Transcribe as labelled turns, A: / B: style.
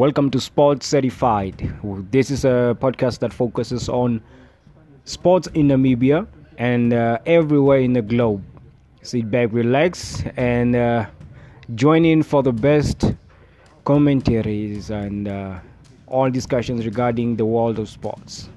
A: Welcome to Sports Certified. This is a podcast that focuses on sports in Namibia and uh, everywhere in the globe. Sit back, relax, and uh, join in for the best commentaries and uh, all discussions regarding the world of sports.